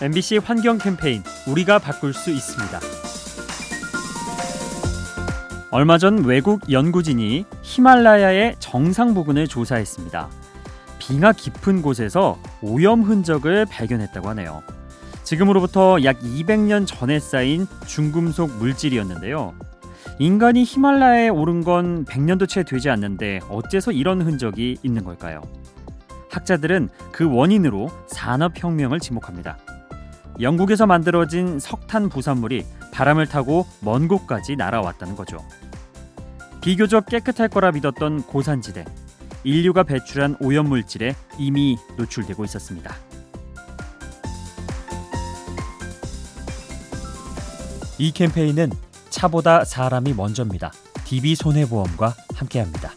MBC 환경 캠페인 우리가 바꿀 수 있습니다. 얼마 전 외국 연구진이 히말라야의 정상 부근을 조사했습니다. 빙하 깊은 곳에서 오염 흔적을 발견했다고 하네요. 지금으로부터 약 200년 전에 쌓인 중금속 물질이었는데요. 인간이 히말라야에 오른 건 100년도 채 되지 않는데 어째서 이런 흔적이 있는 걸까요? 학자들은 그 원인으로 산업혁명을 지목합니다. 영국에서 만들어진 석탄 부산물이 바람을 타고 먼 곳까지 날아왔다는 거죠. 비교적 깨끗할 거라 믿었던 고산지대, 인류가 배출한 오염물질에 이미 노출되고 있었습니다. 이 캠페인은 차보다 사람이 먼저입니다. DB 손해보험과 함께합니다.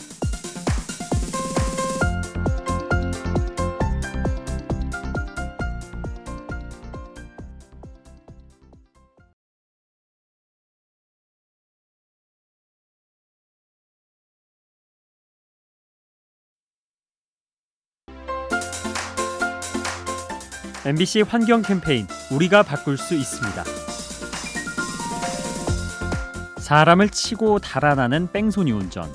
MBC 환경 캠페인 우리가 바꿀 수 있습니다. 사람을 치고 달아나는 뺑소니 운전.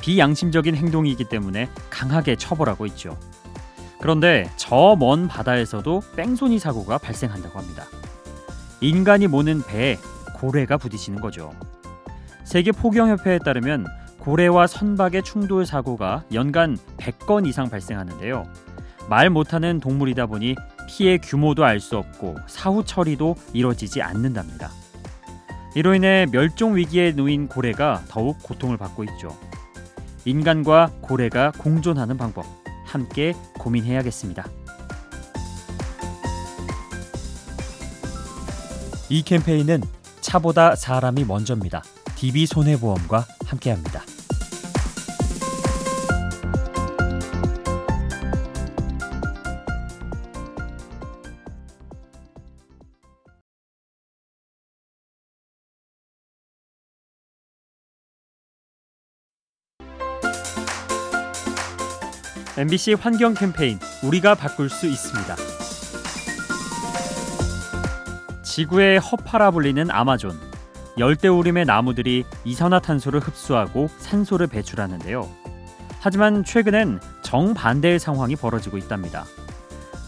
비양심적인 행동이기 때문에 강하게 처벌하고 있죠. 그런데 저 먼 바다에서도 뺑소니 사고가 발생한다고 합니다. 인간이 모는 배에 고래가 부딪히는 거죠. 세계 포경협회에 따르면 고래와 선박의 충돌 사고가 연간 100건 이상 발생하는데요. 말 못하는 동물이다 보니 피해 규모도 알 수 없고 사후 처리도 이뤄지지 않는답니다. 이로 인해 멸종 위기에 놓인 고래가 더욱 고통을 받고 있죠. 인간과 고래가 공존하는 방법 함께 고민해야겠습니다. 이 캠페인은 차보다 사람이 먼저입니다. DB 손해보험과 함께합니다. MBC 환경 캠페인 우리가 바꿀 수 있습니다. 지구의 허파라 불리는 아마존. 열대우림의 나무들이 이산화탄소를 흡수하고 산소를 배출하는데요. 하지만 최근엔 정반대의 상황이 벌어지고 있답니다.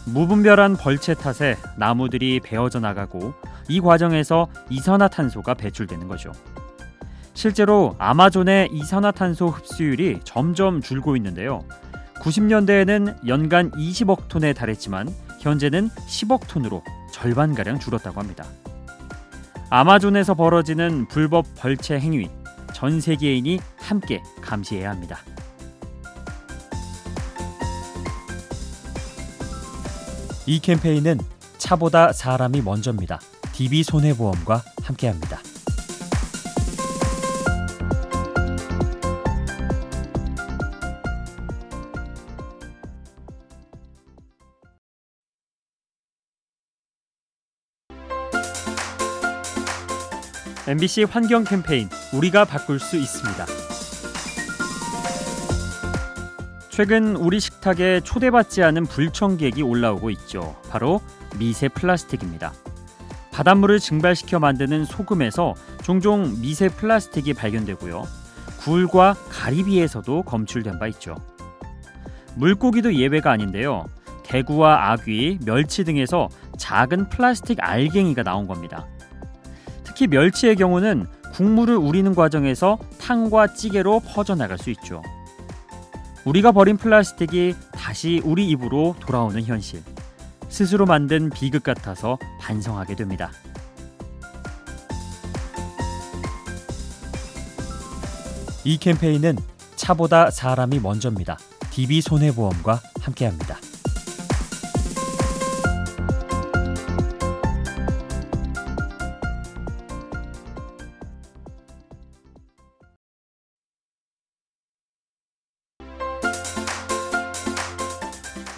무분별한 벌채 탓에 나무들이 베어져 나가고 이 과정에서 이산화탄소가 배출되는 거죠. 실제로 아마존의 이산화탄소 흡수율이 점점 줄고 있는데요. 90년대에는 연간 20억 톤에 달했지만 현재는 10억 톤으로 절반 가량 줄었다고 합니다. 아마존에서 벌어지는 불법 벌채 행위, 전 세계인이 함께 감시해야 합니다. 이 캠페인은 차보다 사람이 먼저입니다. DB 손해보험과 함께합니다. MBC 환경 캠페인 우리가 바꿀 수 있습니다. 최근 우리 식탁에 초대받지 않은 불청객이 올라오고 있죠. 바로 미세 플라스틱입니다. 바닷물을 증발시켜 만드는 소금에서 종종 미세 플라스틱이 발견되고요. 굴과 가리비에서도 검출된 바 있죠. 물고기도 예외가 아닌데요. 대구와 아귀, 멸치 등에서 작은 플라스틱 알갱이가 나온 겁니다. 특히 멸치의 경우는 국물을 우리는 과정에서 탕과 찌개로 퍼져나갈 수 있죠. 우리가 버린 플라스틱이 다시 우리 입으로 돌아오는 현실. 스스로 만든 비극 같아서 반성하게 됩니다. 이 캠페인은 차보다 사람이 먼저입니다. DB 손해보험과 함께합니다.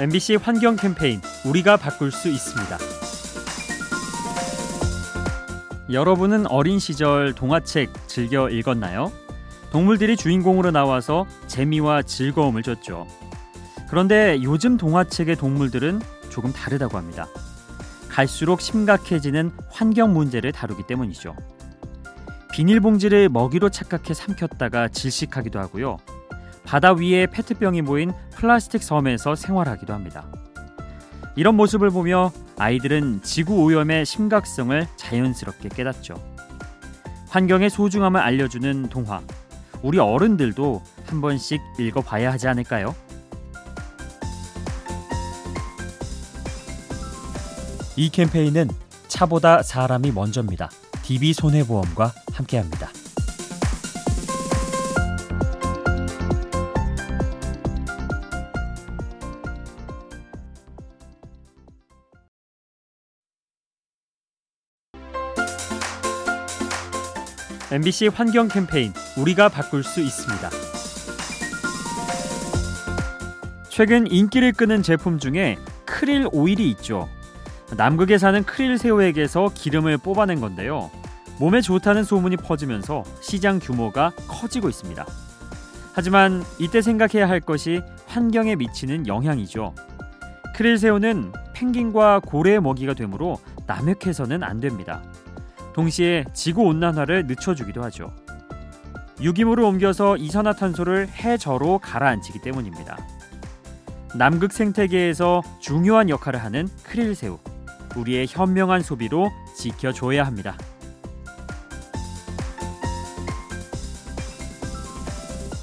MBC 환경 캠페인 우리가 바꿀 수 있습니다. 여러분은 어린 시절 동화책 즐겨 읽었나요? 동물들이 주인공으로 나와서 재미와 즐거움을 줬죠. 그런데 요즘 동화책의 동물들은 조금 다르다고 합니다. 갈수록 심각해지는 환경 문제를 다루기 때문이죠. 비닐봉지를 먹이로 착각해 삼켰다가 질식하기도 하고요. 바다 위에 페트병이 모인 플라스틱 섬에서 생활하기도 합니다. 이런 모습을 보며 아이들은 지구 오염의 심각성을 자연스럽게 깨닫죠. 환경의 소중함을 알려주는 동화. 우리 어른들도 한 번씩 읽어봐야 하지 않을까요? 이 캠페인은 차보다 사람이 먼저입니다. DB 손해보험과 함께합니다. MBC 환경 캠페인 우리가 바꿀 수 있습니다. 최근 인기를 끄는 제품 중에 크릴 오일이 있죠. 남극에 사는 크릴 새우에게서 기름을 뽑아낸 건데요. 몸에 좋다는 소문이 퍼지면서 시장 규모가 커지고 있습니다. 하지만 이때 생각해야 할 것이 환경에 미치는 영향이죠. 크릴 새우는 펭귄과 고래의 먹이가 되므로 남획해서는 안 됩니다. 동시에 지구 온난화를 늦춰주기도 하죠. 유기물을 옮겨서 이산화탄소를 해저로 가라앉히기 때문입니다. 남극 생태계에서 중요한 역할을 하는 크릴 새우. 우리의 현명한 소비로 지켜줘야 합니다.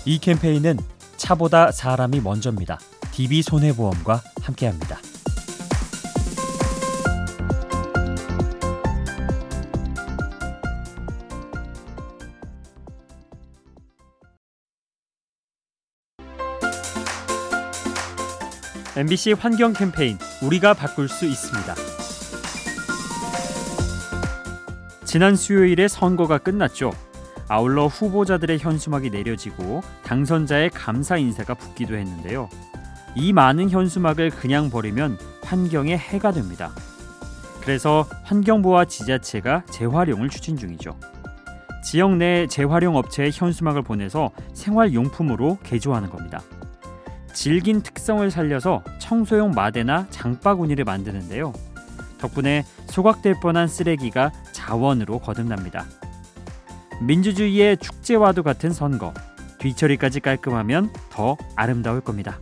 이 캠페인은 차보다 사람이 먼저입니다. DB 손해보험과 함께합니다. MBC 환경 캠페인 우리가 바꿀 수 있습니다. 지난 수요일에 선거가 끝났죠. 아울러 후보자들의 현수막이 내려지고 당선자의 감사 인사가 붙기도 했는데요. 이 많은 현수막을 그냥 버리면 환경에 해가 됩니다. 그래서 환경부와 지자체가 재활용을 추진 중이죠. 지역 내 재활용 업체에 현수막을 보내서 생활용품으로 개조하는 겁니다. 질긴 특 성을 살려서 청소용 마대나 장바구니를 만드는데요. 덕분에 소각될 뻔한 쓰레기가 자원으로 거듭납니다. 민주주의의 축제와도 같은 선거. 뒤처리까지 깔끔하면 더 아름다울 겁니다.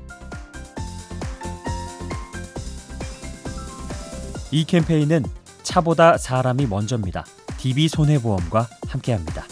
이 캠페인은 차보다 사람이 먼저입니다. DB 손해보험과 함께합니다.